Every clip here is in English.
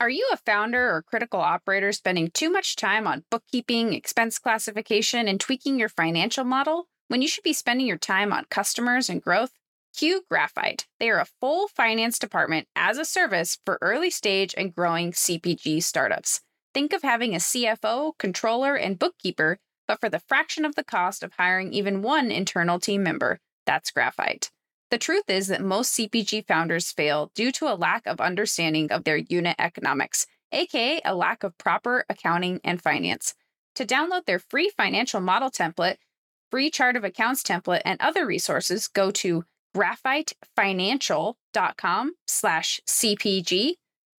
Are you a founder or critical operator spending too much time on bookkeeping, expense classification, and tweaking your financial model when you should be spending your time on customers and growth? Q Graphite. They are a full finance department as a service for early stage and growing CPG startups. Think of having a CFO, controller, and bookkeeper, but for the fraction of the cost of hiring even one internal team member. That's Graphite. The truth is that most CPG founders fail due to a lack of understanding of their unit economics, aka a lack of proper accounting and finance. To download their free financial model template, free chart of accounts template, and other resources, go to graphitefinancial.com slash CPG.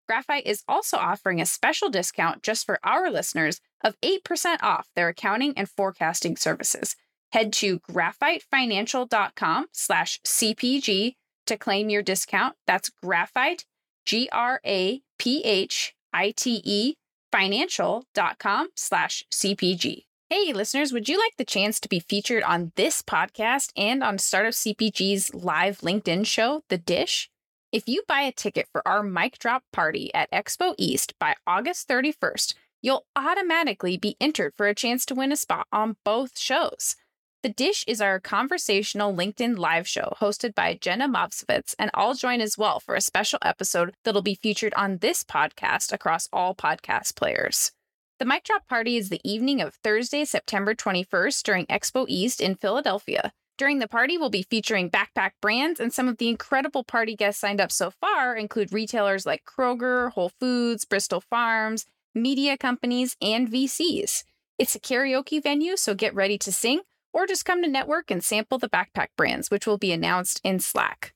Graphite is also offering a special discount just for our listeners of 8% off their accounting and forecasting services head to graphitefinancial.com slash CPG to claim your discount. That's graphite, G R A P H I T E, financial.com slash CPG. Hey, listeners, would you like the chance to be featured on this podcast and on Startup CPG's live LinkedIn show, The Dish? If you buy a ticket for our mic drop party at Expo East by August 31st, you'll automatically be entered for a chance to win a spot on both shows. The Dish is our conversational LinkedIn live show hosted by Jenna Mobsovitz, and I'll join as well for a special episode that'll be featured on this podcast across all podcast players. The Mic Drop Party is the evening of Thursday, September 21st during Expo East in Philadelphia. During the party, we'll be featuring backpack brands, and some of the incredible party guests signed up so far include retailers like Kroger, Whole Foods, Bristol Farms, media companies, and VCs. It's a karaoke venue, so get ready to sing or just come to network and sample the backpack brands, which will be announced in Slack.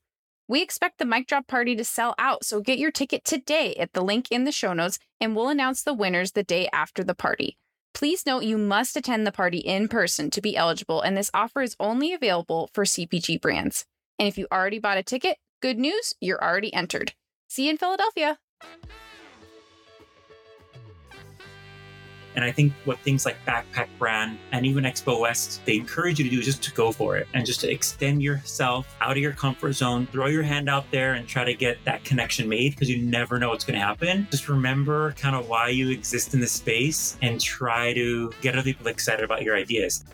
We expect the mic drop party to sell out, so get your ticket today at the link in the show notes, and we'll announce the winners the day after the party. Please note you must attend the party in person to be eligible, and this offer is only available for CPG brands. And if you already bought a ticket, good news, you're already entered. See you in Philadelphia. And I think what things like Backpack Brand and even Expo West, they encourage you to do is just to go for it and just to extend yourself out of your comfort zone, throw your hand out there and try to get that connection made because you never know what's going to happen. Just remember kind of why you exist in this space and try to get other people excited about your ideas.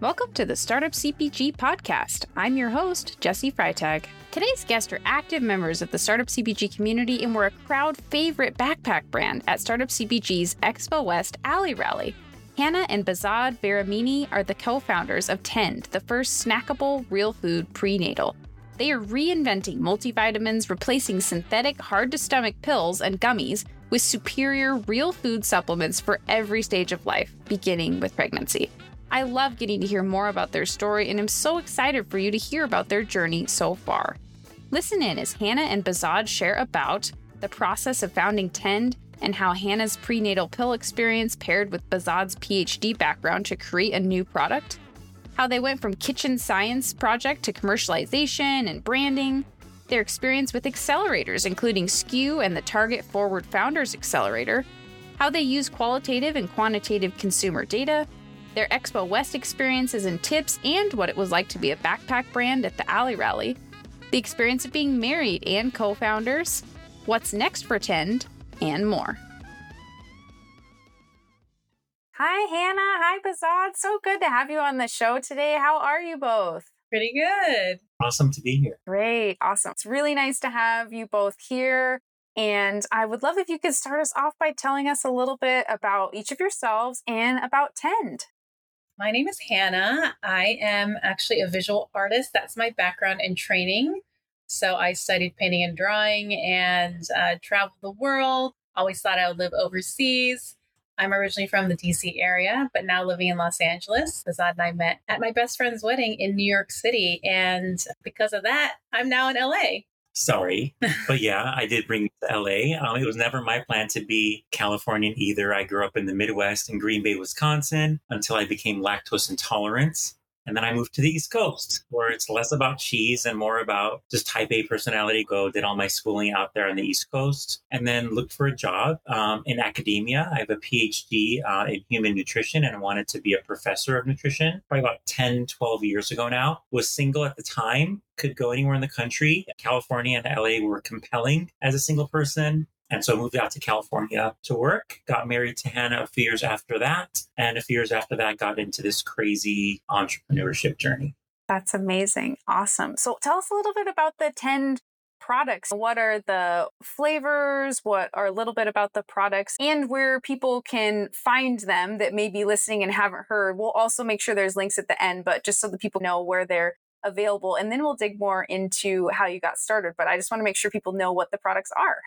Welcome to the Startup CPG podcast. I'm your host, Jesse Freitag. Today's guests are active members of the Startup CPG community and were a crowd favorite backpack brand at Startup CPG's Expo West Alley Rally. Hannah and Behzad Varamini are the co founders of Tend, the first snackable real food prenatal. They are reinventing multivitamins, replacing synthetic, hard to stomach pills and gummies with superior real food supplements for every stage of life, beginning with pregnancy. I love getting to hear more about their story and am so excited for you to hear about their journey so far. Listen in as Hannah and Behzad share about the process of founding Tend and how Hannah's prenatal pill experience paired with Behzad's PhD background to create a new product, how they went from kitchen science project to commercialization and branding, their experience with accelerators, including SKU and the Target Forward Founders Accelerator, how they use qualitative and quantitative consumer data, their Expo West experiences and tips, and what it was like to be a backpack brand at the Alley Rally, the experience of being married and co founders, what's next for Tend, and more. Hi, Hannah. Hi, Behzad. So good to have you on the show today. How are you both? Pretty good. Awesome to be here. Great. Awesome. It's really nice to have you both here. And I would love if you could start us off by telling us a little bit about each of yourselves and about Tend. My name is Hannah. I am actually a visual artist. That's my background and training. So I studied painting and drawing and uh, traveled the world. Always thought I would live overseas. I'm originally from the DC area, but now living in Los Angeles. Behzad and I met at my best friend's wedding in New York City. And because of that, I'm now in LA sorry. but yeah, I did bring to LA. Um, it was never my plan to be Californian either. I grew up in the Midwest in Green Bay, Wisconsin until I became lactose intolerant. And then I moved to the East Coast, where it's less about cheese and more about just type A personality. Go did all my schooling out there on the East Coast, and then looked for a job um, in academia. I have a PhD uh, in human nutrition and I wanted to be a professor of nutrition. Probably about 10, 12 years ago now. Was single at the time, could go anywhere in the country. California and LA were compelling as a single person. And so moved out to California to work, got married to Hannah a few years after that. And a few years after that, got into this crazy entrepreneurship journey. That's amazing. Awesome. So tell us a little bit about the Tend products. What are the flavors? What are a little bit about the products and where people can find them that may be listening and haven't heard? We'll also make sure there's links at the end, but just so the people know where they're available. And then we'll dig more into how you got started. But I just want to make sure people know what the products are.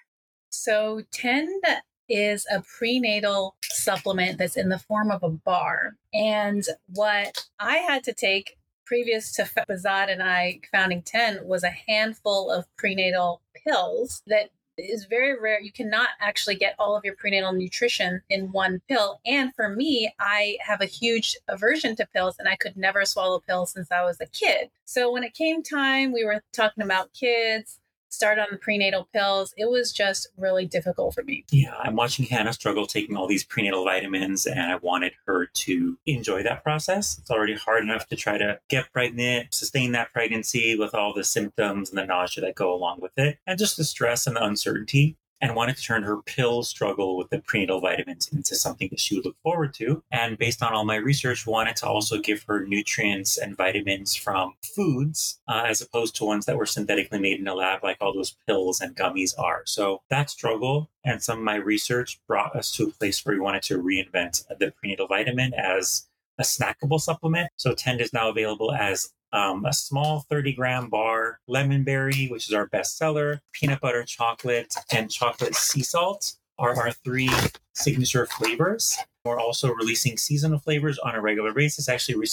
So, Tend is a prenatal supplement that's in the form of a bar. And what I had to take previous to Behzad and I founding Tend was a handful of prenatal pills that is very rare. You cannot actually get all of your prenatal nutrition in one pill. And for me, I have a huge aversion to pills and I could never swallow pills since I was a kid. So when it came time, we were talking about kids start on the prenatal pills, it was just really difficult for me. Yeah, I'm watching Hannah struggle taking all these prenatal vitamins, and I wanted her to enjoy that process. It's already hard enough to try to get pregnant, sustain that pregnancy with all the symptoms and the nausea that go along with it, and just the stress and the uncertainty and wanted to turn her pill struggle with the prenatal vitamins into something that she would look forward to. And based on all my research, wanted to also give her nutrients and vitamins from foods uh, as opposed to ones that were synthetically made in a lab, like all those pills and gummies are. So that struggle and some of my research brought us to a place where we wanted to reinvent the prenatal vitamin as a snackable supplement. So Tend is now available as um, a small 30 gram bar, lemon berry, which is our best seller, peanut butter chocolate, and chocolate sea salt are our three signature flavors. We're also releasing seasonal flavors on a regular basis. Actually,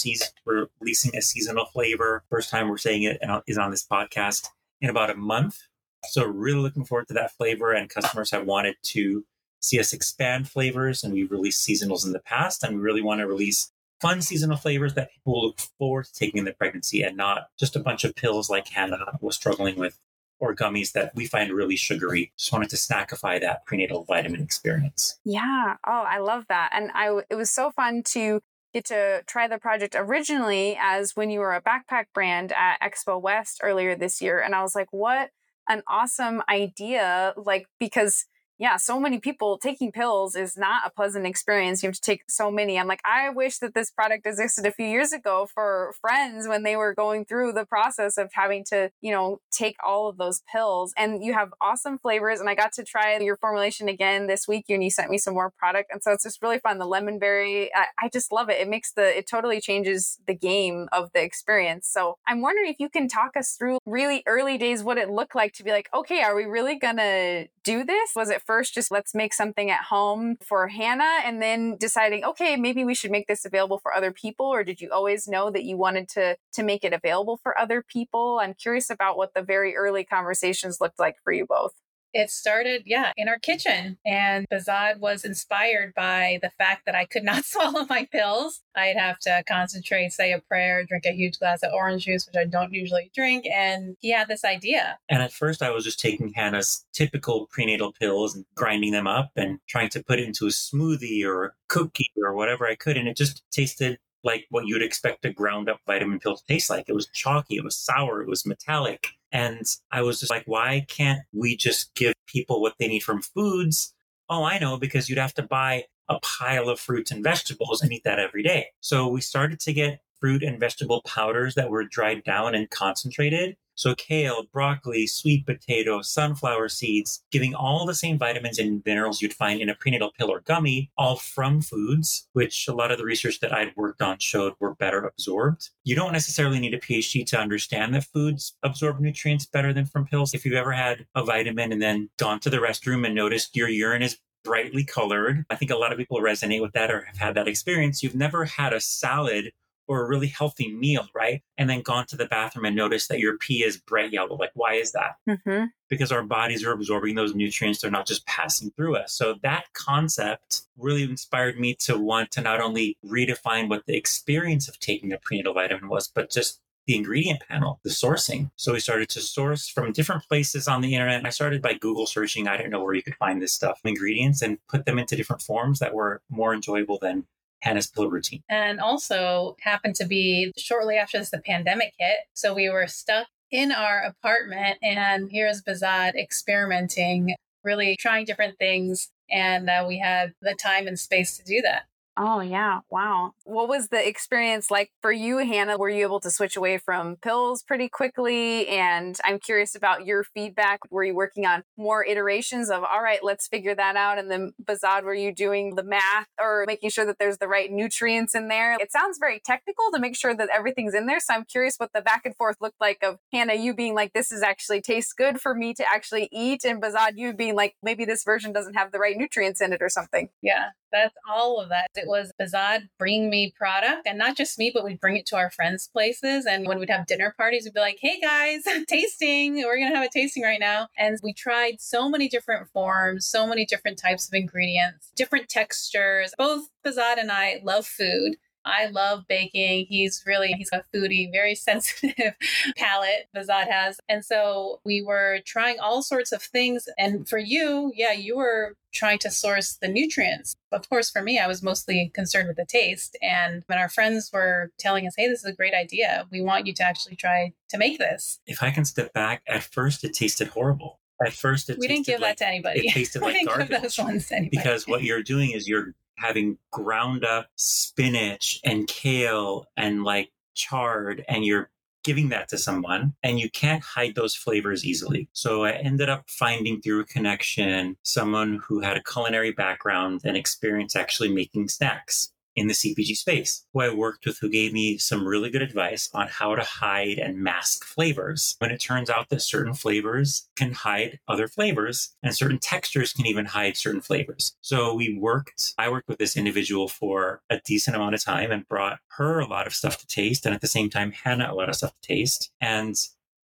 we're releasing a seasonal flavor. First time we're saying it is on this podcast in about a month. So, really looking forward to that flavor. And customers have wanted to see us expand flavors, and we've released seasonals in the past, and we really want to release fun seasonal flavors that people will look forward to taking in the pregnancy and not just a bunch of pills like Hannah was struggling with or gummies that we find really sugary. Just wanted to snackify that prenatal vitamin experience. Yeah. Oh, I love that. And I it was so fun to get to try the project originally as when you were a backpack brand at Expo West earlier this year and I was like, what an awesome idea like because yeah, so many people taking pills is not a pleasant experience. You have to take so many. I'm like, I wish that this product existed a few years ago for friends when they were going through the process of having to, you know, take all of those pills. And you have awesome flavors. And I got to try your formulation again this week and you sent me some more product. And so it's just really fun. The lemon berry, I, I just love it. It makes the, it totally changes the game of the experience. So I'm wondering if you can talk us through really early days what it looked like to be like, okay, are we really going to do this? Was it first just let's make something at home for Hannah and then deciding, okay, maybe we should make this available for other people? Or did you always know that you wanted to, to make it available for other people? I'm curious about what the very early conversations looked like for you both. It started, yeah, in our kitchen. And Behzad was inspired by the fact that I could not swallow my pills. I'd have to concentrate, say a prayer, drink a huge glass of orange juice, which I don't usually drink. And he had this idea. And at first, I was just taking Hannah's typical prenatal pills and grinding them up and trying to put it into a smoothie or a cookie or whatever I could. And it just tasted like what you'd expect a ground up vitamin pill to taste like. It was chalky, it was sour, it was metallic. And I was just like, why can't we just give people what they need from foods? Oh, I know, because you'd have to buy a pile of fruits and vegetables and eat that every day. So we started to get fruit and vegetable powders that were dried down and concentrated. So kale, broccoli, sweet potato, sunflower seeds, giving all the same vitamins and minerals you'd find in a prenatal pill or gummy, all from foods, which a lot of the research that I'd worked on showed were better absorbed. You don't necessarily need a PhD to understand that foods absorb nutrients better than from pills. If you've ever had a vitamin and then gone to the restroom and noticed your urine is brightly colored, I think a lot of people resonate with that or have had that experience. You've never had a salad or a really healthy meal, right? And then gone to the bathroom and noticed that your pee is bright yellow. Like, why is that? Mm-hmm. Because our bodies are absorbing those nutrients. They're not just passing through us. So that concept really inspired me to want to not only redefine what the experience of taking a prenatal vitamin was, but just the ingredient panel, the sourcing. So we started to source from different places on the internet. I started by Google searching. I didn't know where you could find this stuff, ingredients, and put them into different forms that were more enjoyable than Hannah's routine. And also happened to be shortly after this, the pandemic hit. So we were stuck in our apartment, and here's Behzad experimenting really trying different things. And uh, we had the time and space to do that. Oh, yeah. Wow. What was the experience like for you, Hannah? Were you able to switch away from pills pretty quickly? And I'm curious about your feedback. Were you working on more iterations of, all right, let's figure that out? And then, Behzad, were you doing the math or making sure that there's the right nutrients in there? It sounds very technical to make sure that everything's in there. So I'm curious what the back and forth looked like of Hannah, you being like, this is actually tastes good for me to actually eat. And Behzad, you being like, maybe this version doesn't have the right nutrients in it or something. Yeah that's all of that. It was Behzad bringing me product and not just me, but we'd bring it to our friends' places. And when we'd have dinner parties, we'd be like, hey guys, tasting. We're going to have a tasting right now. And we tried so many different forms, so many different types of ingredients, different textures. Both Behzad and I love food. I love baking. He's really, he's a foodie, very sensitive palate Behzad has. And so we were trying all sorts of things. And for you, yeah, you were trying to source the nutrients. Of course, for me, I was mostly concerned with the taste. And when our friends were telling us, hey, this is a great idea, we want you to actually try to make this. If I can step back, at first it tasted horrible. At first, it we didn't give like, that to anybody. It tasted like garbage. those ones to anybody. Because what you're doing is you're having ground up spinach and kale and like chard and you're giving that to someone and you can't hide those flavors easily. So I ended up finding through a connection someone who had a culinary background and experience actually making snacks in the CPG space, who I worked with, who gave me some really good advice on how to hide and mask flavors. When it turns out that certain flavors can hide other flavors and certain textures can even hide certain flavors. So we worked, I worked with this individual for a decent amount of time and brought her a lot of stuff to taste. And at the same time, Hannah a lot of stuff to taste. And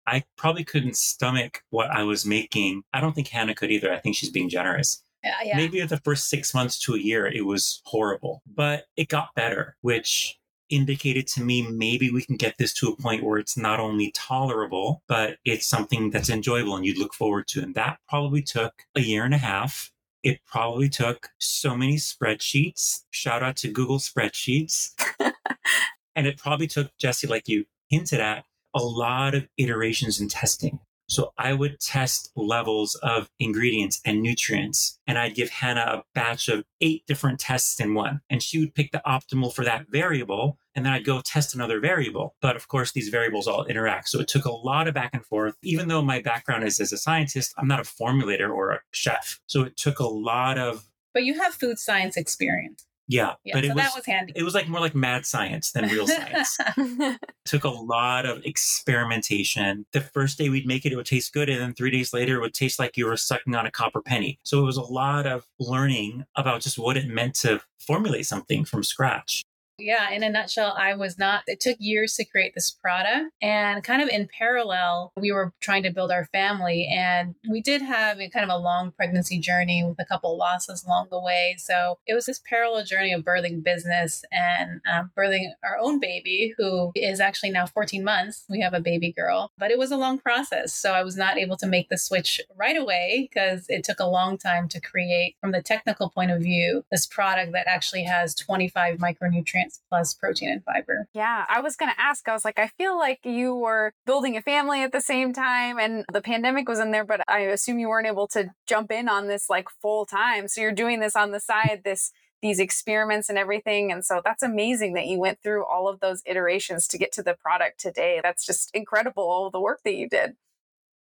I probably couldn't stomach what I was making. I don't think Hannah could either. I think she's being generous. Yeah, yeah. Maybe the first six months to a year, it was horrible, but it got better, which indicated to me maybe we can get this to a point where it's not only tolerable, but it's something that's enjoyable and you'd look forward to. And that probably took a year and a half. It probably took so many spreadsheets. Shout out to Google Spreadsheets. and it probably took, Jesse, like you hinted at, a lot of iterations and testing. So I would test levels of ingredients and nutrients, and I'd give Hannah a batch of eight different tests in one, and she would pick the optimal for that variable. And then I'd go test another variable. But of course, these variables all interact. So it took a lot of back and forth. Even though my background is as a scientist, I'm not a formulator or a chef. So it took a lot of. But you have food science experience. Yeah, yeah but so it was, that was handy. It was like more like mad science than real science. Took a lot of experimentation. The first day we'd make it, it would taste good, and then three days later, it would taste like you were sucking on a copper penny. So it was a lot of learning about just what it meant to formulate something from scratch. Yeah, in a nutshell, I was not, it took years to create this product. And kind of in parallel, we were trying to build our family. And we did have a kind of a long pregnancy journey with a couple losses along the way. So it was this parallel journey of birthing business and um, birthing our own baby, who is actually now 14 months. We have a baby girl, but it was a long process. So I was not able to make the switch right away because it took a long time to create, from the technical point of view, this product that actually has 25 micronutrients plus protein and fiber. Yeah, I was going to ask. I was like, I feel like you were building a family at the same time and the pandemic was in there, but I assume you weren't able to jump in on this like full time. So you're doing this on the side, this these experiments and everything. And so that's amazing that you went through all of those iterations to get to the product today. That's just incredible, all the work that you did.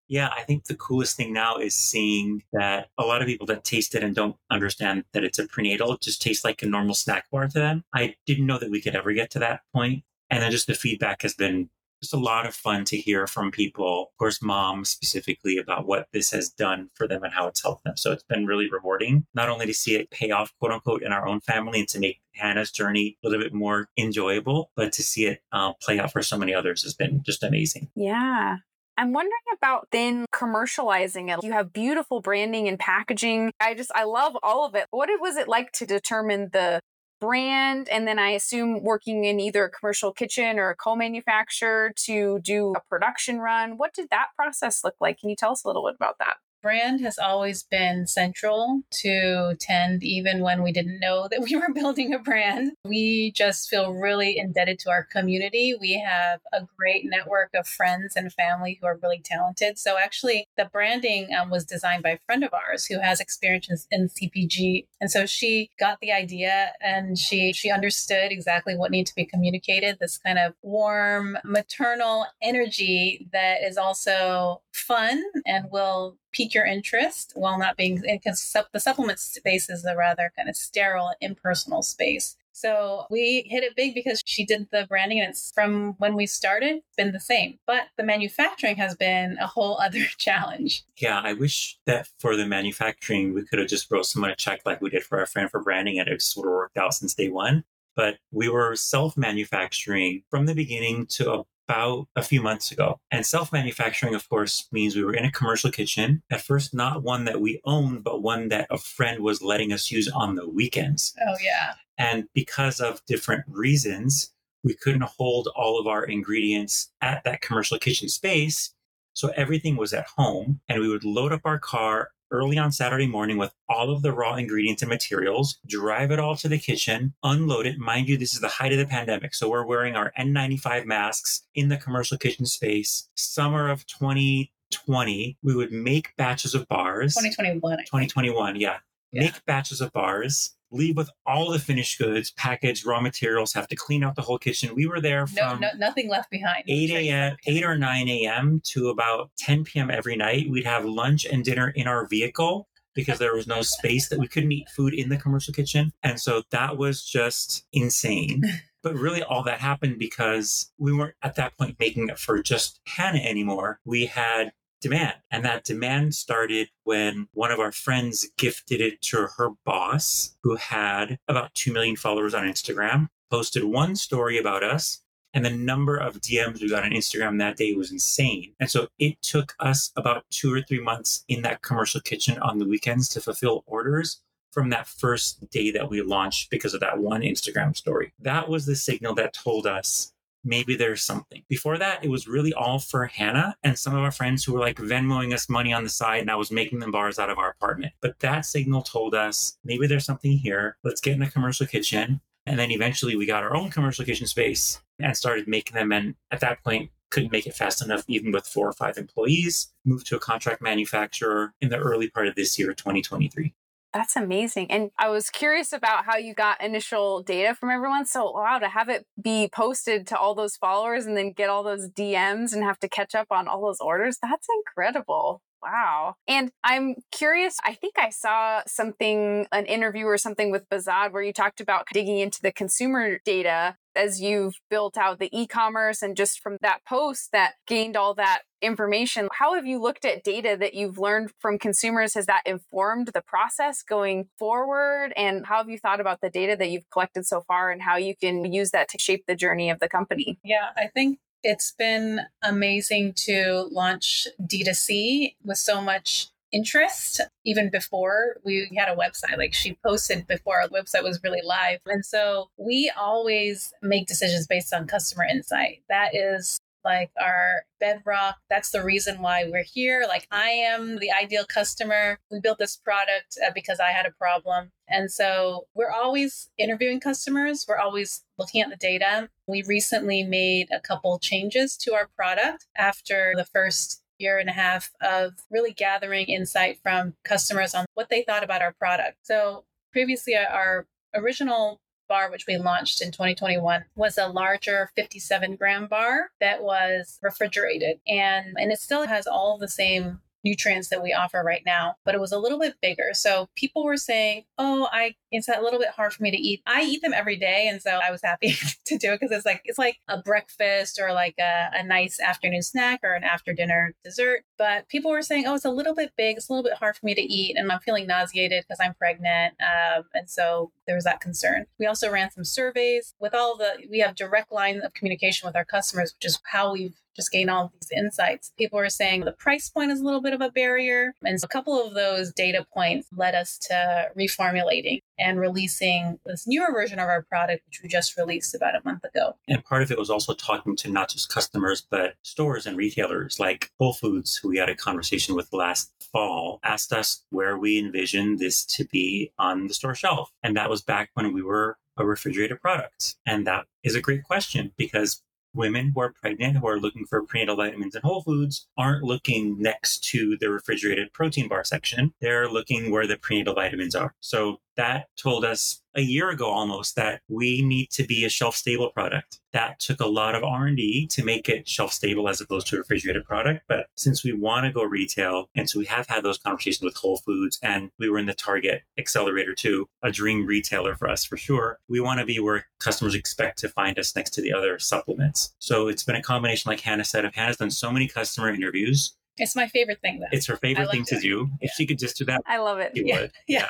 Yeah, I think the coolest thing now is seeing that a lot of people that taste it and don't understand that it's a prenatal just tastes like a normal snack bar to them. I didn't know that we could ever get to that point. And then just the feedback has been just a lot of fun to hear from people, of course, moms specifically, about what this has done for them and how it's helped them. So it's been really rewarding, not only to see it pay off, quote unquote, in our own family and to make Hannah's journey a little bit more enjoyable, but to see it uh, play out for so many others has been just amazing. Yeah. I'm wondering about then commercializing it. You have beautiful branding and packaging. I just, I love all of it. What was it like to determine the brand? And then I assume working in either a commercial kitchen or a co manufacturer to do a production run. What did that process look like? Can you tell us a little bit about that? Brand has always been central to Tend, even when we didn't know that we were building a brand. We just feel really indebted to our community. We have a great network of friends and family who are really talented. So, actually, the branding um, was designed by a friend of ours who has experience in CPG. And so she got the idea and she she understood exactly what needed to be communicated. This kind of warm maternal energy that is also fun and will pique your interest while not being because the supplement space is a rather kind of sterile impersonal space so we hit it big because she did the branding and it's from when we started been the same. But the manufacturing has been a whole other challenge. Yeah, I wish that for the manufacturing we could have just wrote someone a check like we did for our friend for branding and it sort of worked out since day one. But we were self-manufacturing from the beginning to about a few months ago. And self manufacturing, of course, means we were in a commercial kitchen. At first, not one that we owned, but one that a friend was letting us use on the weekends. Oh, yeah. And because of different reasons, we couldn't hold all of our ingredients at that commercial kitchen space. So everything was at home and we would load up our car early on Saturday morning with all of the raw ingredients and materials, drive it all to the kitchen, unload it. Mind you, this is the height of the pandemic. So we're wearing our N95 masks in the commercial kitchen space. Summer of 2020, we would make batches of bars. 2021. 2021, yeah. yeah. Make batches of bars leave with all the finished goods, packaged raw materials, have to clean out the whole kitchen. We were there from no, no nothing left behind. 8 a.m., 8 or 9 a.m. to about 10 p.m. every night. We'd have lunch and dinner in our vehicle because there was no space that we couldn't eat food in the commercial kitchen. And so that was just insane. But really, all that happened because we weren't at that point making it for just Hannah anymore. We had demand. And that demand started when one of our friends gifted it to her boss, who had about 2 million followers on Instagram, posted one story about us. And the number of DMs we got on Instagram that day was insane. And so it took us about two or three months in that commercial kitchen on the weekends to fulfill orders from that first day that we launched because of that one Instagram story. That was the signal that told us maybe there's something. Before that, it was really all for Hannah and some of our friends who were like Venmoing us money on the side, and I was making them bars out of our apartment. But that signal told us maybe there's something here. Let's get in a commercial kitchen. And then eventually we got our own commercial kitchen space and started making them. And at that point, couldn't make it fast enough, even with four or five employees, moved to a contract manufacturer in the early part of this year, 2023. That's amazing. And I was curious about how you got initial data from everyone. So, wow, to have it be posted to all those followers and then get all those DMs and have to catch up on all those orders, that's incredible. Wow. And I'm curious, I think I saw something, an interview or something with Behzad where you talked about digging into the consumer data as you've built out the e-commerce and just from that post that gained all that information how have you looked at data that you've learned from consumers? Has that informed the process going forward? And how have you thought about the data that you've collected so far and how you can use that to shape the journey of the company? Yeah i think it's been amazing to launch D2C with so much interest even before we had a website like she posted before our website was really live and so we always make decisions based on customer insight that is like our bedrock. That's the reason why we're here. Like, I am the ideal customer. We built this product uh, because I had a problem. And so we're always interviewing customers, we're always looking at the data. We recently made a couple changes to our product after the first year and a half of really gathering insight from customers on what they thought about our product. So previously, uh, our original bar, which we launched in 2021, was a larger 57 gram bar that was refrigerated. And, and it still has all the same nutrients that we offer right now, but it was a little bit bigger. So people were saying, "Oh, I it's a little bit hard for me to eat. I eat them every day, and so I was happy to do it because it's like it's like a breakfast or like a, a nice afternoon snack or an after dinner dessert. But people were saying, "Oh, it's a little bit big. It's a little bit hard for me to eat, and I'm feeling nauseated because I'm pregnant." Um, and so there was that concern. We also ran some surveys with all the. We have direct line of communication with our customers, which is how we've just gain all of these insights. People are saying the price point is a little bit of a barrier. And so a couple of those data points led us to reformulating and releasing this newer version of our product, which we just released about a month ago. And part of it was also talking to not just customers, but stores and retailers like Whole Foods, who we had a conversation with last fall, asked us where we envisioned this to be on the store shelf. And that was back when we were a refrigerated product. And that is a great question because women who are pregnant who are looking for prenatal vitamins in Whole Foods aren't looking next to the refrigerated protein bar section. They're looking where the prenatal vitamins are. So that told us a year ago almost that we need to be a shelf stable product. That took a lot of r&d to make it shelf stable as opposed to a refrigerated product. But since we want to go retail and so we have had those conversations with whole foods and we were in the target accelerator too a dream retailer for us for sure we want to be where customers expect to find us next to the other supplements. So it's been a combination like hannah said of hannah's done so many customer interviews it's my favorite thing, though. It's her favorite like thing to doing do. If Yeah. she could just do that, I love it. she Yeah. would. Yeah.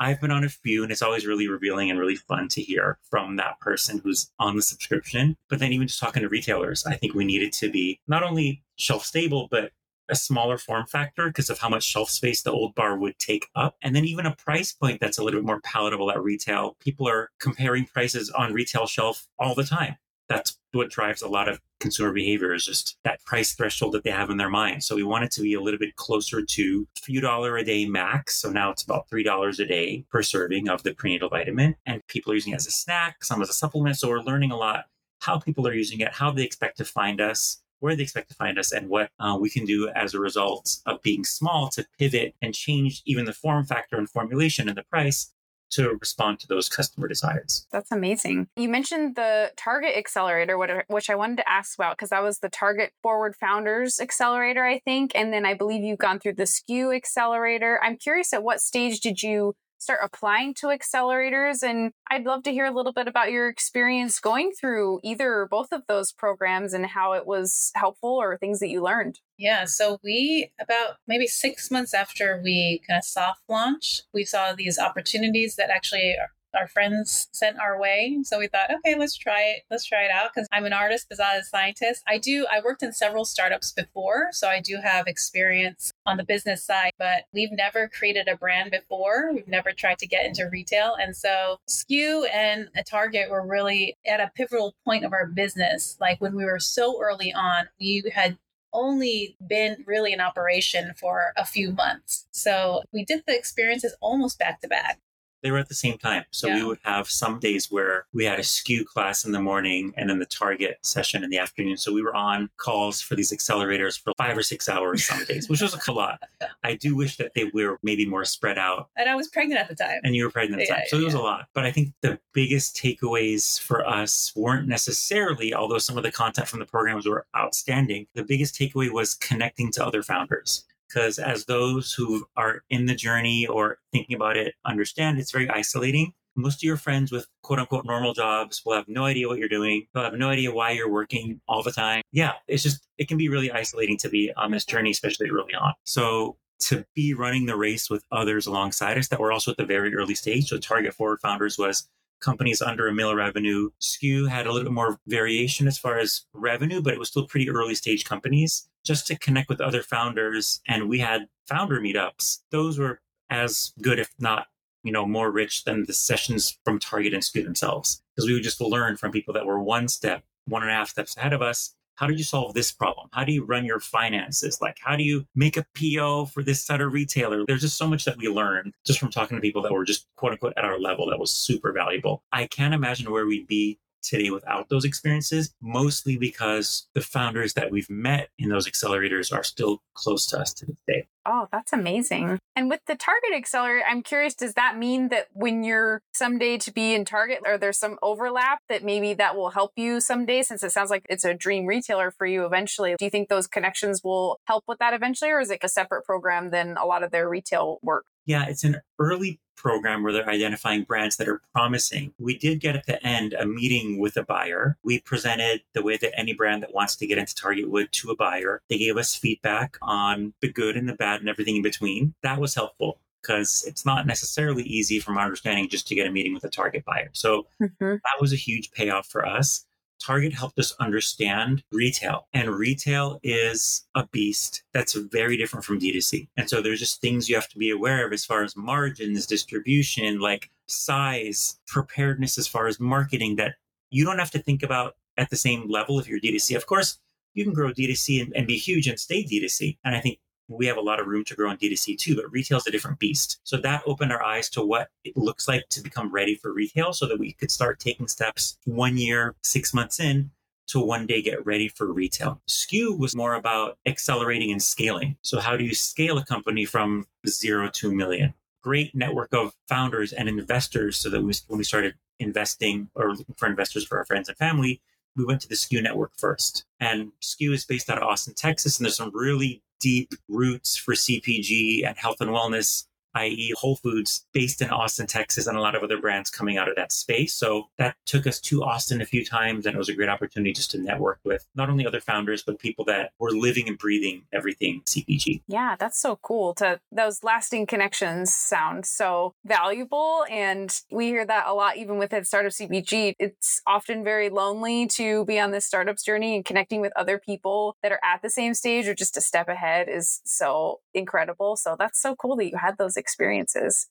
I've been on a few, and it's always really revealing and really fun to hear from that person who's on the subscription. But then, even just talking to retailers, I think we need it to be not only shelf stable, but a smaller form factor because of how much shelf space the old bar would take up. And then, even a price point that's a little bit more palatable at retail. People are comparing prices on retail shelf all the time. That's what drives a lot of consumer behavior is just that price threshold that they have in their mind. So we want it to be a little bit closer to a few dollar a day max. So now it's about three dollars a day per serving of the prenatal vitamin. And people are using it as a snack, some as a supplement. So we're learning a lot how people are using it, how they expect to find us, where they expect to find us, and what uh, we can do as a result of being small to pivot and change even the form factor and formulation and the price to respond to those customer desires. That's amazing. You mentioned the Target Accelerator, which I wanted to ask about because that was the Target Forward Founders Accelerator, I think. And then I believe you've gone through the SKU Accelerator. I'm curious at what stage did you start applying to accelerators? And I'd love to hear a little bit about your experience going through either or both of those programs and how it was helpful or things that you learned. Yeah, so we about maybe six months after we kind of soft launch, we saw these opportunities that actually our, friends sent our way. So we thought, okay, let's try it. Let's try it out because I'm an artist, but not a scientist. I do. I worked in several startups before, so I do have experience on the business side. But we've never created a brand before. We've never tried to get into retail, and so SKU and a Target were really at a pivotal point of our business. Like when we were so early on, we had only been really in operation for a few months. So we did the experiences almost back to back. They were at the same time. So we would have some days where we had a SKU class in the morning and then the target session in the afternoon. So we were on calls for these accelerators for five or six hours some days, which was a lot. I do wish that they were maybe more spread out. And I was pregnant at the time. And you were pregnant at the Yeah, time. So it was a lot. But I think the biggest takeaways for us weren't necessarily, although some of the content from the programs were outstanding, the biggest takeaway was connecting to other founders because as those who are in the journey or thinking about it understand it's very isolating most of your friends with quote unquote normal jobs will have no idea what you're doing. They'll have no idea why you're working all the time. Yeah it's just it can be really isolating to be on this journey especially early on. So to be running the race with others alongside us that were also at the very early stage so target forward founders was companies under a mil revenue SKU had a little bit more variation as far as revenue but it was still pretty early stage companies just to connect with other founders and we had founder meetups. Those were as good if not you know more rich than the sessions from target and SKU themselves because we would just learn from people that were one step one and a half steps ahead of us. How did you solve this problem? How do you run your finances? Like how do you make a po for this other retailer? There's just so much that we learned just from talking to people that were just quote unquote at our level that was super valuable. I can't imagine where we'd be today without those experiences, mostly because the founders that we've met in those accelerators are still close to us to this day. Oh, that's amazing. And with the Target Accelerator, I'm curious, does that mean that when you're someday to be in Target, or there's some overlap that maybe that will help you someday since it sounds like it's a dream retailer for you eventually? Do you think those connections will help with that eventually, or is it a separate program than a lot of their retail work? Yeah, it's an early program where they're identifying brands that are promising. We did get at the end a meeting with a buyer. We presented the way that any brand that wants to get into Target would to a buyer. They gave us feedback on the good and the bad and everything in between. That was helpful because it's not necessarily easy from my understanding just to get a meeting with a target buyer. So Mm-hmm. that was a huge payoff for us. Target helped us understand retail, and retail is a beast that's very different from D2C. And so there's just things you have to be aware of as far as margins, distribution, like size, preparedness as far as marketing that you don't have to think about at the same level if you're D2C. Of course, you can grow D2C and, and be huge and stay D2C. And I think we have a lot of room to grow in D2C too, but retail is a different beast. So that opened our eyes to what it looks like to become ready for retail so that we could start taking steps one year, six months in to one day get ready for retail. SKU was more about accelerating and scaling. So how do you scale a company from zero to a million? Great network of founders and investors so that we, when we started investing or looking for investors for our friends and family, we went to the SKU network first. And SKU is based out of Austin, Texas, and there's some really deep roots for CPG and health and wellness i.e., Whole Foods, based in Austin, Texas, and a lot of other brands coming out of that space. So that took us to Austin a few times, and it was a great opportunity just to network with not only other founders, but people that were living and breathing everything CPG. Yeah, that's so cool. To those lasting connections sound so valuable, and we hear that a lot even with within startup CPG. It's often very lonely to be on this startups journey and connecting with other people that are at the same stage or just a step ahead is so incredible. So that's so cool that you had those experiences.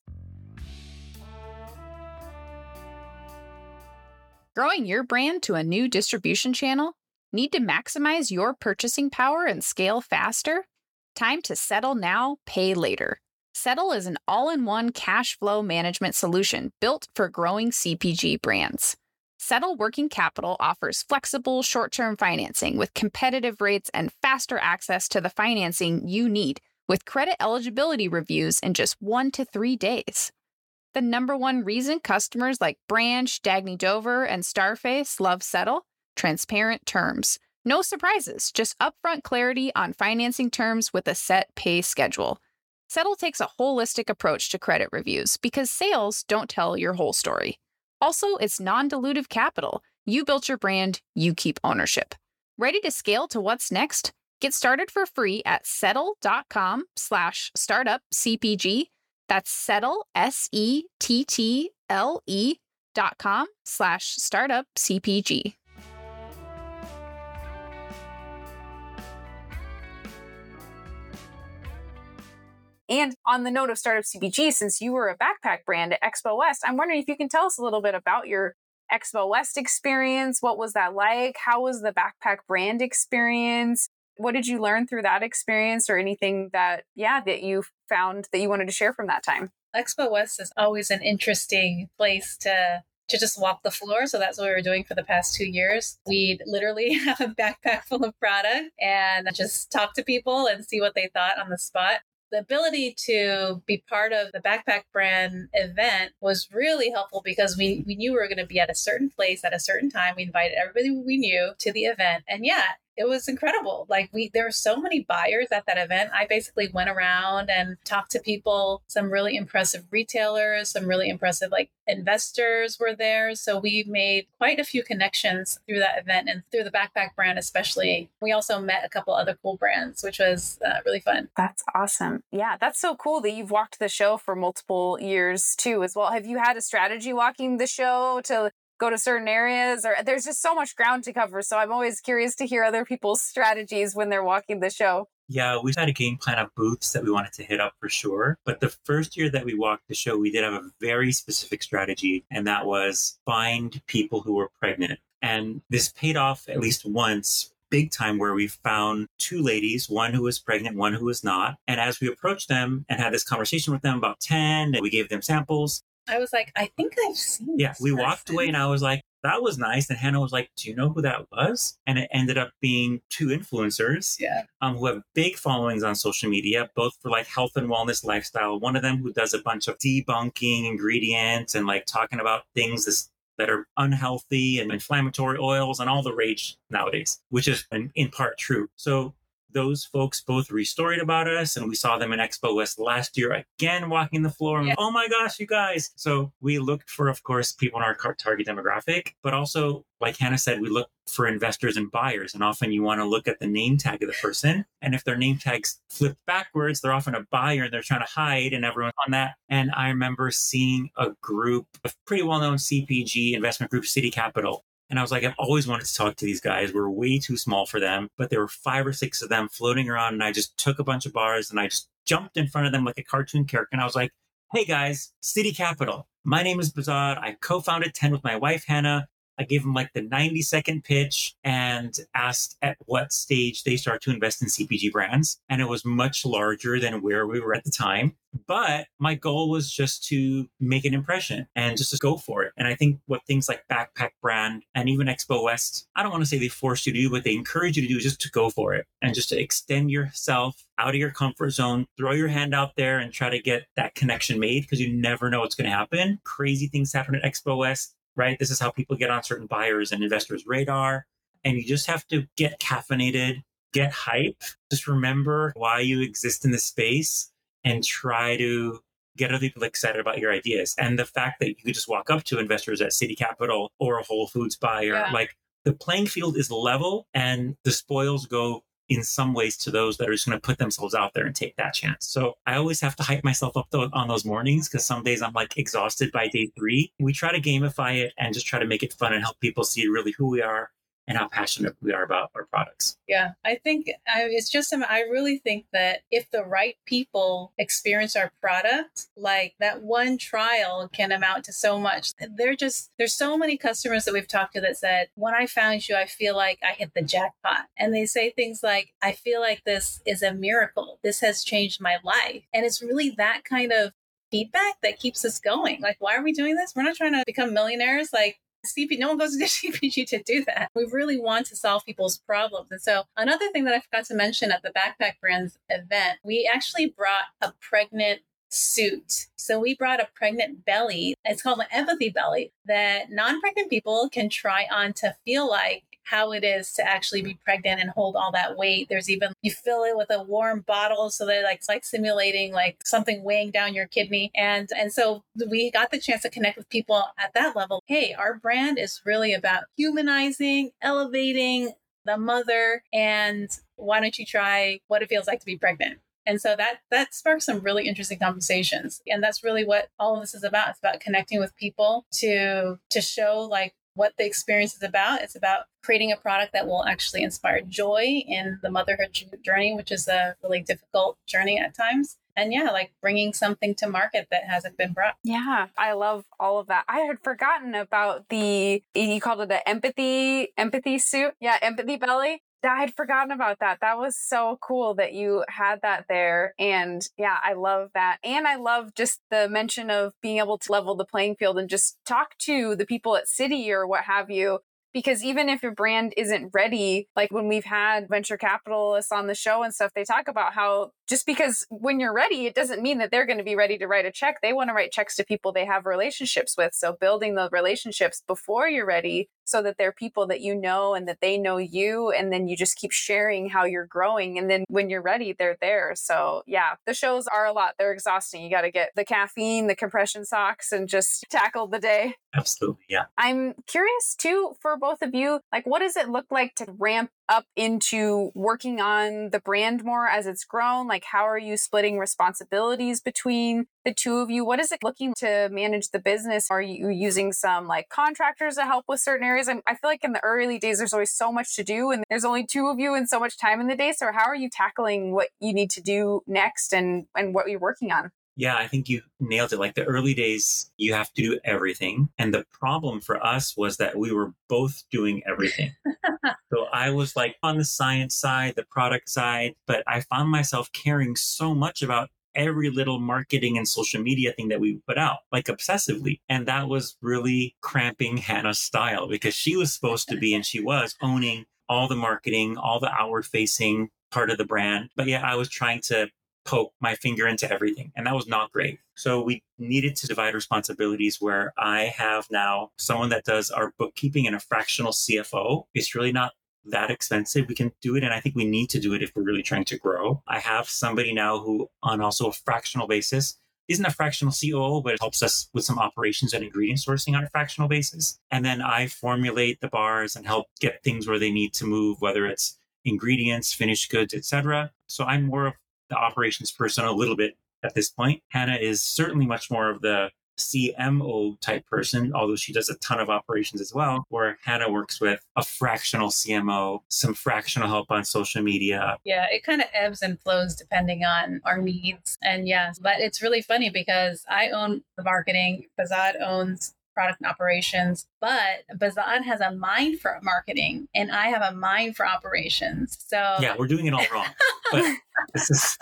Growing your brand to a new distribution channel? Need to maximize your purchasing power and scale faster? Time to settle now, pay later. Settle is an all in one cash flow management solution built for growing CPG brands. Settle Working Capital offers flexible short term financing with competitive rates and faster access to the financing you need with credit eligibility reviews in just one to three days. The number one reason customers like Branch, Dagne Dover, and Starface love Settle transparent terms. No surprises, just upfront clarity on financing terms with a set pay schedule. Settle takes a holistic approach to credit reviews because sales don't tell your whole story. Also, it's non dilutive capital. You built your brand, you keep ownership. Ready to scale to what's next? Get started for free at settle.com slash startup CPG. That's settle, S E T T L E dot com slash startup CPG. And on the note of startup CPG, since you were a backpack brand at Expo West, I'm wondering if you can tell us a little bit about your Expo West experience. What was that like? How was the backpack brand experience? What did you learn through that experience or anything that, yeah, that you found that you wanted to share from that time? Expo West is always an interesting place to to just walk the floor. So that's what we were doing for the past two years. We'd literally have a backpack full of product and just talk to people and see what they thought on the spot the ability to be part of the backpack brand event was really helpful because we, we knew we were going to be at a certain place at a certain time. We invited everybody we knew to the event. And yeah, it was incredible. Like we there were so many buyers at that event. I basically went around and talked to people, some really impressive retailers, some really impressive like investors were there. So we made quite a few connections through that event and through the backpack brand especially. We also met a couple other cool brands, which was uh, really fun. That's awesome. Yeah, that's so cool that you've walked the show for multiple years too as well. Have you had a strategy walking the show to go to certain areas or there's just so much ground to cover so i'm always curious to hear other people's strategies when they're walking the show yeah, we had a game plan of booths that we wanted to hit up for sure. But the first year that we walked the show, we did have a very specific strategy, and that was find people who were pregnant. And this paid off at least once big time where we found two ladies, one who was pregnant, one who was not. And as we approached them and had this conversation with them about Tend, and we gave them samples, I was like, I think I've seen. Yeah, we person. walked away, and I was like, that was nice. And Hannah was like, Do you know who that was? And it ended up being two influencers, yeah, um, who have big followings on social media, both for like health and wellness lifestyle. One of them who does a bunch of debunking ingredients and like talking about things this, that are unhealthy and inflammatory oils and all the rage nowadays, which is in, in part true. So those folks both restoried about us and we saw them in Expo West last year again walking the floor. And, Oh my gosh, you guys. So we looked for, of course, people in our target demographic, but also, like Hannah said, we look for investors and buyers. And often you want to look at the name tag of the person. And if their name tag's flipped backwards, they're often a buyer and they're trying to hide and everyone's on that. And I remember seeing a group of pretty well known CPG investment group, Siddhi Capital, And I was like, I've always wanted to talk to these guys. We're way too small for them, but there were five or six of them floating around. And I just took a bunch of bars and I just jumped in front of them like a cartoon character. And I was like, hey guys, Siddhi Capital. My name is Behzad. I co founded Tend with my wife, Hannah. I gave them like the 90 second pitch and asked at what stage they start to invest in CPG brands. And it was much larger than where we were at the time. But my goal was just to make an impression and just to go for it. And I think what things like Backpack Brand and even Expo West, I don't want to say they force you to do, but they encourage you to do just to go for it and just to extend yourself out of your comfort zone, throw your hand out there and try to get that connection made because you never know what's going to happen. Crazy things happen at Expo West right? This is how people get on certain buyers and investors' radar. And you just have to get caffeinated, get hype. Just remember why you exist in this space and try to get other people excited about your ideas. And the fact that you could just walk up to investors at Siddhi Capital or a Whole Foods buyer, yeah. like the playing field is level and the spoils go in some ways to those that are just going to put themselves out there and take that chance. So I always have to hype myself up on those mornings because some days I'm like exhausted by day three. We try to gamify it and just try to make it fun and help people see really who we are and how passionate we are about our products. Yeah, I think I, it's just, um, I really think that if the right people experience our product, like that one trial can amount to so much. They're just, there's so many customers that we've talked to that said, when I found you, I feel like I hit the jackpot. And they say things like, I feel like this is a miracle. This has changed my life. And it's really that kind of feedback that keeps us going. Like, why are we doing this? We're not trying to become millionaires. Like, CP, no one goes to CPG to do that. We really want to solve people's problems. And so another thing that I forgot to mention at the Backpack Brands event, we actually brought a pregnant suit. So we brought a pregnant belly. It's called an empathy belly that non-pregnant people can try on to feel like how it is to actually be pregnant and hold all that weight. There's even you fill it with a warm bottle so that like it's like simulating like something weighing down your kidney. And and so we got the chance to connect with people at that level. Hey, our brand is really about humanizing, elevating the mother and why don't you try what it feels like to be pregnant? And so that that sparks some really interesting conversations. And that's really what all of this is about. It's about connecting with people to to show like what the experience is about. It's about creating a product that will actually inspire joy in the motherhood journey, which is a really difficult journey at times. And yeah, like bringing something to market that hasn't been brought. Yeah, I love all of that. I had forgotten about the you called it the empathy empathy suit. Yeah, empathy belly. I had forgotten about that. That was so cool that you had that there. And yeah, I love that. And I love just the mention of being able to level the playing field and just talk to the people at Siddhi or what have you because even if your brand isn't ready, like when we've had venture capitalists on the show and stuff, they talk about how just because when you're ready, it doesn't mean that they're going to be ready to write a check. They want to write checks to people they have relationships with. So building the relationships before you're ready so that they're people that you know and that they know you. And then you just keep sharing how you're growing. And then when you're ready, they're there. So yeah, the shows are a lot. They're exhausting. You got to get the caffeine, the compression socks, and just tackle the day. Absolutely. Yeah. I'm curious too for both of you, like what does it look like to ramp up into working on the brand more as it's grown? Like, how are you splitting responsibilities between the two of you? What is it looking to manage the business? Are you using some like contractors to help with certain areas? I, I feel like in the early days, there's always so much to do and there's only two of you and so much time in the day. So, how are you tackling what you need to do next and, and what you're working on? Yeah, I think you nailed it. Like the early days, you have to do everything. And the problem for us was that we were both doing everything. so I was like on the science side, the product side, but I found myself caring so much about every little marketing and social media thing that we put out, like obsessively. And that was really cramping Hannah's style because she was supposed to be and she was owning all the marketing, all the outward facing part of the brand. But yeah, I was trying to poke my finger into everything. And that was not great. So we needed to divide responsibilities where I have now someone that does our bookkeeping and a fractional CFO. It's really not that expensive. We can do it. And I think we need to do it if we're really trying to grow. I have somebody now who on also a fractional basis isn't a fractional COO, but it helps us with some operations and ingredient sourcing on a fractional basis. And then I formulate the bars and help get things where they need to move, whether it's ingredients, finished goods, etc. So I'm more of the operations person a little bit at this point. Hannah is certainly much more of the CMO type person, although she does a ton of operations as well, where Hannah works with a fractional CMO, some fractional help on social media. Yeah, it kind of ebbs and flows depending on our needs. And yes, but it's really funny because I own the marketing, Behzad owns product and operations, but Behzad has a mind for marketing and I have a mind for operations. So yeah, we're doing it all wrong. Is...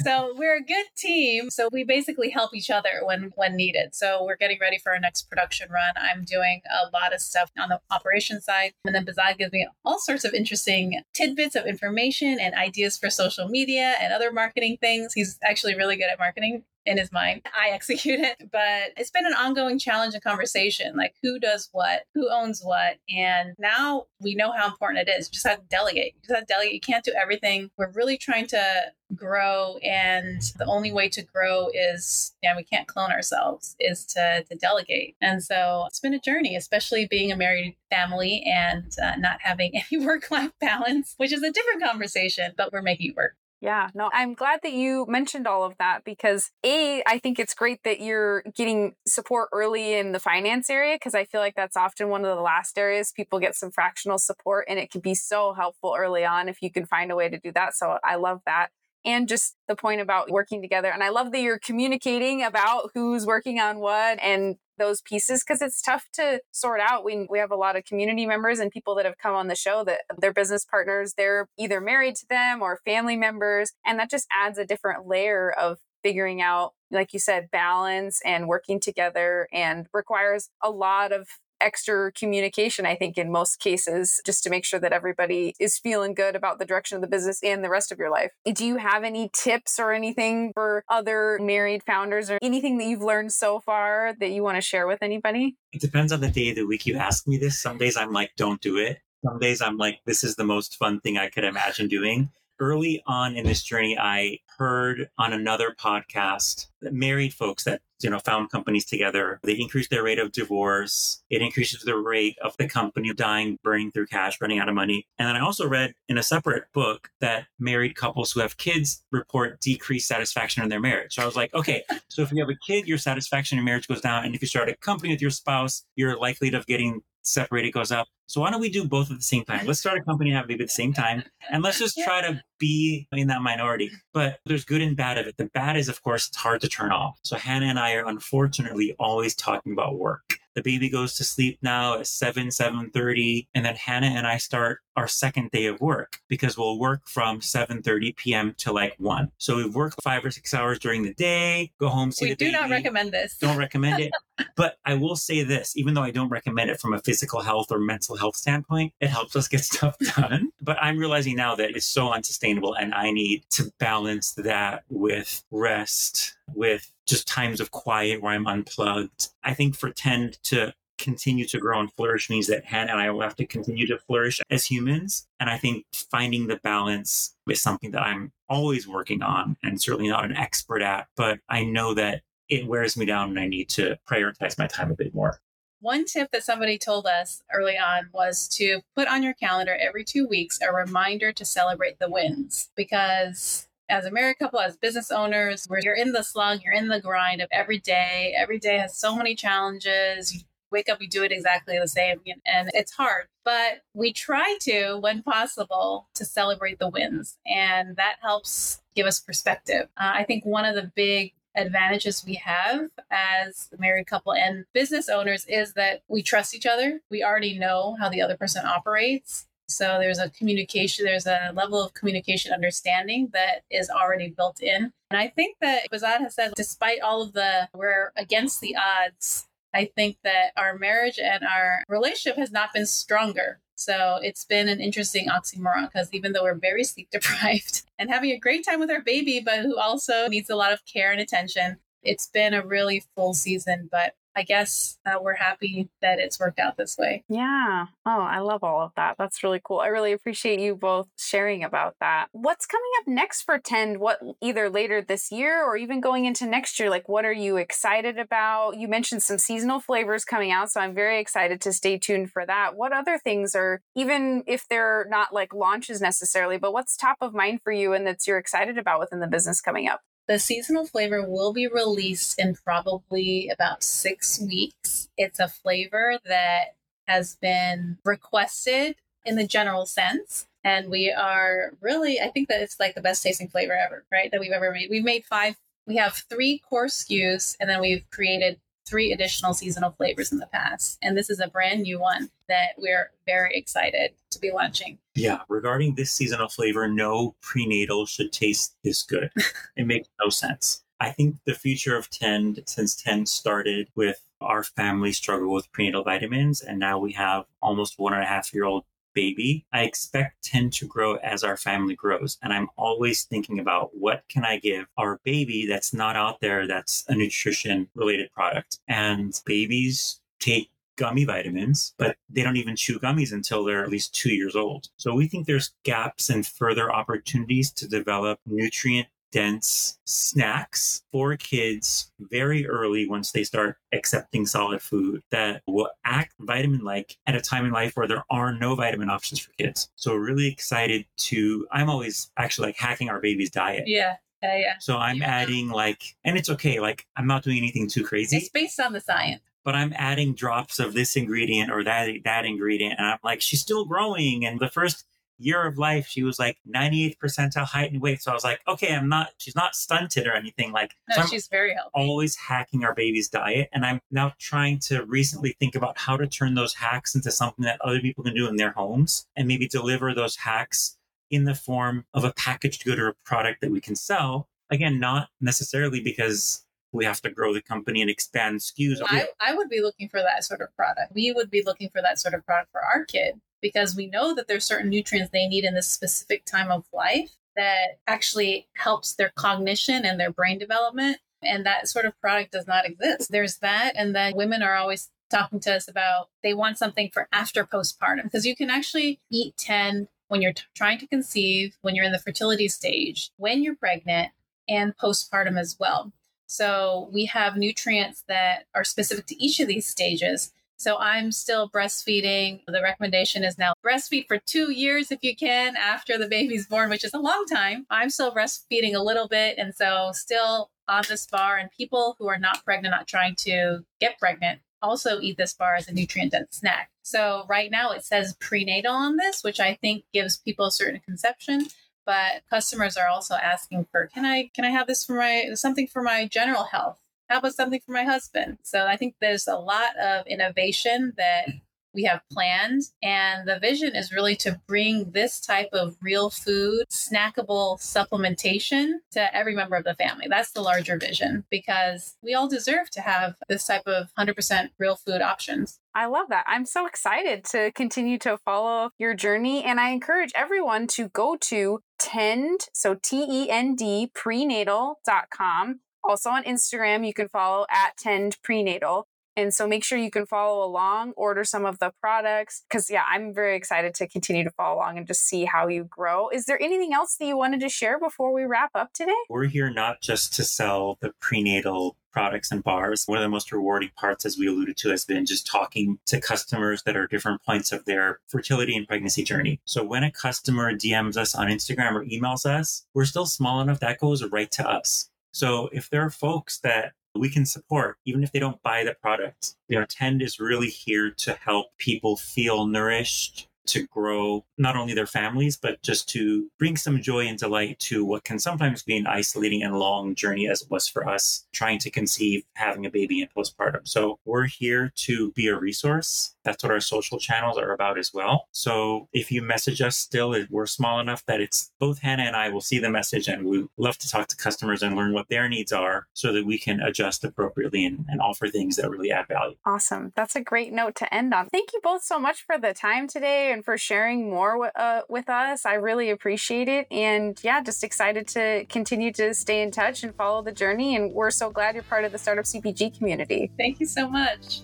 so we're a good team. So we basically help each other when when needed. So we're getting ready for our next production run. I'm doing a lot of stuff on the operation side, and then Behzad gives me all sorts of interesting tidbits of information and ideas for social media and other marketing things. He's actually really good at marketing in his mind. I execute it, but it's been an ongoing challenge and conversation like who does what, who owns what. And now we know how important it is. You just have to delegate. You just have to delegate. You can't do everything. We're really trying to grow and the only way to grow is yeah we can't clone ourselves is to, to delegate and so it's been a journey especially being a married family and uh, not having any work life balance which is a different conversation but we're making it work yeah, no, I'm glad that you mentioned all of that because A, I think it's great that you're getting support early in the finance area because I feel like that's often one of the last areas people get some fractional support and it can be so helpful early on if you can find a way to do that. So I love that. And just the point about working together. And I love that you're communicating about who's working on what and those pieces because it's tough to sort out. We, we have a lot of community members and people that have come on the show that their business partners, they're either married to them or family members. And that just adds a different layer of figuring out, like you said, balance and working together and requires a lot of extra communication, I think, in most cases, just to make sure that everybody is feeling good about the direction of the business and the rest of your life. Do you have any tips or anything for other married founders or anything that you've learned so far that you want to share with anybody? It depends on the day of the week you ask me this. Some days I'm like, don't do it. Some days I'm like, this is the most fun thing I could imagine doing early on in this journey, I heard on another podcast that married folks that you know found companies together they increased their rate of divorce it increases the rate of the company dying burning through cash running out of money. And then i also read in a separate book that married couples who have kids report decreased satisfaction in their marriage. So i was like okay so if you have a kid your satisfaction in marriage goes down. And if you start a company with your spouse your likelihood of getting separated goes up. So why don't we do both at the same time? Let's start a company and have baby at the same time. And let's just try to be in that minority. But there's good and bad of it. The bad is, of course, it's hard to turn off. So Hannah and I are unfortunately always talking about work. The baby goes to sleep now at 7, 7.30. And then Hannah and I start our second day of work because we'll work from 7.30 p.m. to like 1. So we work five or six hours during the day, go home, see we the baby. We do not recommend this. Don't recommend it. but I will say this, even though I don't recommend it from a physical health or mental health standpoint, it helps us get stuff done. But I'm realizing now that it's so unsustainable and I need to balance that with rest, with just times of quiet where I'm unplugged. I think for Tend to continue to grow and flourish means that Hannah and I will have to continue to flourish as humans. And I think finding the balance is something that I'm always working on and certainly not an expert at, but I know that it wears me down and I need to prioritize my time a bit more. One tip that somebody told us early on was to put on your calendar every two weeks a reminder to celebrate the wins because as a married couple, as business owners, where you're in the slug, you're in the grind of every day. Every day has so many challenges. You wake up, you do it exactly the same, and it's hard. But we try to, when possible, to celebrate the wins, and that helps give us perspective. Uh, I think one of the big advantages we have as a married couple and business owners is that we trust each other. We already know how the other person operates. So there's a communication, there's a level of communication understanding that is already built in. And I think that Behzad has said, despite all of the, we're against the odds, I think that our marriage and our relationship has not been stronger. So it's been an interesting oxymoron because even though we're very sleep deprived and having a great time with our baby, but who also needs a lot of care and attention, it's been a really full season. But I guess uh, we're happy that it's worked out this way. Yeah. Oh, I love all of that. That's really cool. I really appreciate you both sharing about that. What's coming up next for Tend? What either later this year or even going into next year? Like, what are you excited about? You mentioned some seasonal flavors coming out, so I'm very excited to stay tuned for that. What other things are, even if they're not like launches necessarily, but what's top of mind for you and that's you're excited about within the business coming up? The seasonal flavor will be released in probably about six weeks. It's a flavor that has been requested in the general sense. And we are really, I think that it's like the best tasting flavor ever, right? That we've ever made. We've made five, we have three core SKUs, and then we've created three additional seasonal flavors in the past. And this is a brand new one that we're very excited to be launching. Yeah, regarding this seasonal flavor, no prenatal should taste this good. it makes no sense. I think the future of Tend, since Tend started with our family struggle with prenatal vitamins, and now we have almost one and a half year old baby, I expect Tend to grow as our family grows. And I'm always thinking about what can I give our baby that's not out there that's a nutrition related product. And babies take gummy vitamins, but they don't even chew gummies until they're at least two years old. So we think there's gaps and further opportunities to develop nutrient dense snacks for kids very early once they start accepting solid food that will act vitamin like at a time in life where there are no vitamin options for kids. So really excited to I'm always actually like hacking our baby's diet. Yeah. Yeah, yeah. So I'm Yeah. adding like and it's okay, like I'm not doing anything too crazy It's based on the science. but I'm adding drops of this ingredient or that that ingredient, and I'm like, she's still growing. And the first year of life, she was like 98th percentile height and weight. So I was like, okay, I'm not, she's not stunted or anything. Like, No, so she's very healthy. always hacking our baby's diet, and I'm now trying to recently think about how to turn those hacks into something that other people can do in their homes, and maybe deliver those hacks in the form of a packaged good or a product that we can sell. Again, not necessarily because we have to grow the company and expand SKUs. I, I would be looking for that sort of product. We would be looking for that sort of product for our kid because we know that there's certain nutrients they need in this specific time of life that actually helps their cognition and their brain development. And that sort of product does not exist. There's that. And then women are always talking to us about they want something for after postpartum because you can actually eat Tend when you're t- trying to conceive, when you're in the fertility stage, when you're pregnant, and postpartum as well. So we have nutrients that are specific to each of these stages. So I'm still breastfeeding. The recommendation is now breastfeed for two years if you can after the baby's born, which is a long time. I'm still breastfeeding a little bit. And so still on this bar. And people who are not pregnant, not trying to get pregnant, also eat this bar as a nutrient dense snack. So right now it says prenatal on this, which I think gives people a certain conception but customers are also asking for can i can i have this for my something for my general health how about something for my husband so i think there's a lot of innovation that we have planned and the vision is really to bring this type of real food snackable supplementation to every member of the family that's the larger vision because we all deserve to have this type of 100% real food options I love that. I'm so excited to continue to follow your journey. And I encourage everyone to go to tend, so T E N D prenatal.com. Also on Instagram, you can follow at tend prenatal. And so make sure you can follow along, order some of the products. Cause yeah, I'm very excited to continue to follow along and just see how you grow. Is there anything else that you wanted to share before we wrap up today? We're here not just to sell the prenatal products and bars. One of the most rewarding parts, as we alluded to, has been just talking to customers that are different points of their fertility and pregnancy journey. So when a customer DMs us on Instagram or emails us, we're still small enough that goes right to us. So if there are folks that we can support, even if they don't buy the product, you know, Tend is really here to help people feel nourished, to grow not only their families, but just to bring some joy and delight to what can sometimes be an isolating and long journey, as it was for us trying to conceive, having a baby, and postpartum. So we're here to be a resource. That's what our social channels are about as well. So if you message us still, we're small enough that it's both Hannah and I will see the message and we love to talk to customers and learn what their needs are so that we can adjust appropriately and, and offer things that really add value. Awesome. That's a great note to end on. Thank you both so much for the time today and for sharing more w- uh, with us. I really appreciate it. And yeah, just excited to continue to stay in touch and follow the journey. And we're so glad you're part of the Startup CPG community. thank you so much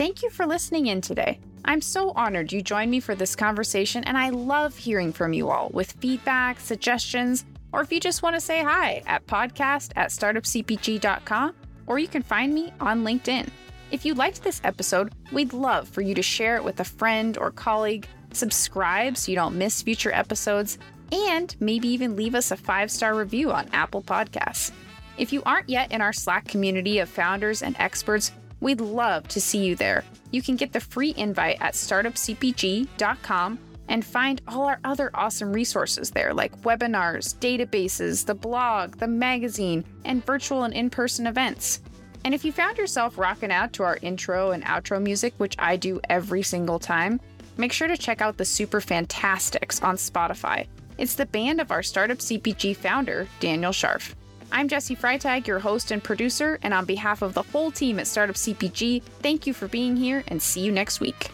Thank you for listening in today. I'm so honored you joined me for this conversation, and I love hearing from you all with feedback, suggestions, or if you just want to say hi at podcast at startupcpg.com, or you can find me on LinkedIn. If you liked this episode, we'd love for you to share it with a friend or colleague, subscribe so you don't miss future episodes, and maybe even leave us a five star review on Apple Podcasts. If you aren't yet in our Slack community of founders and experts, we'd love to see you there. You can get the free invite at startupcpg.com and find all our other awesome resources there, like webinars, databases, the blog, the magazine, and virtual and in person events. And if you found yourself rocking out to our intro and outro music, which I do every single time, make sure to check out the Super Fantastics on Spotify. It's the band of our Startup CPG founder, Daniel Scharf. I'm Jesse Freitag, your host and producer, and on behalf of the whole team at Startup CPG, thank you for being here and see you next week.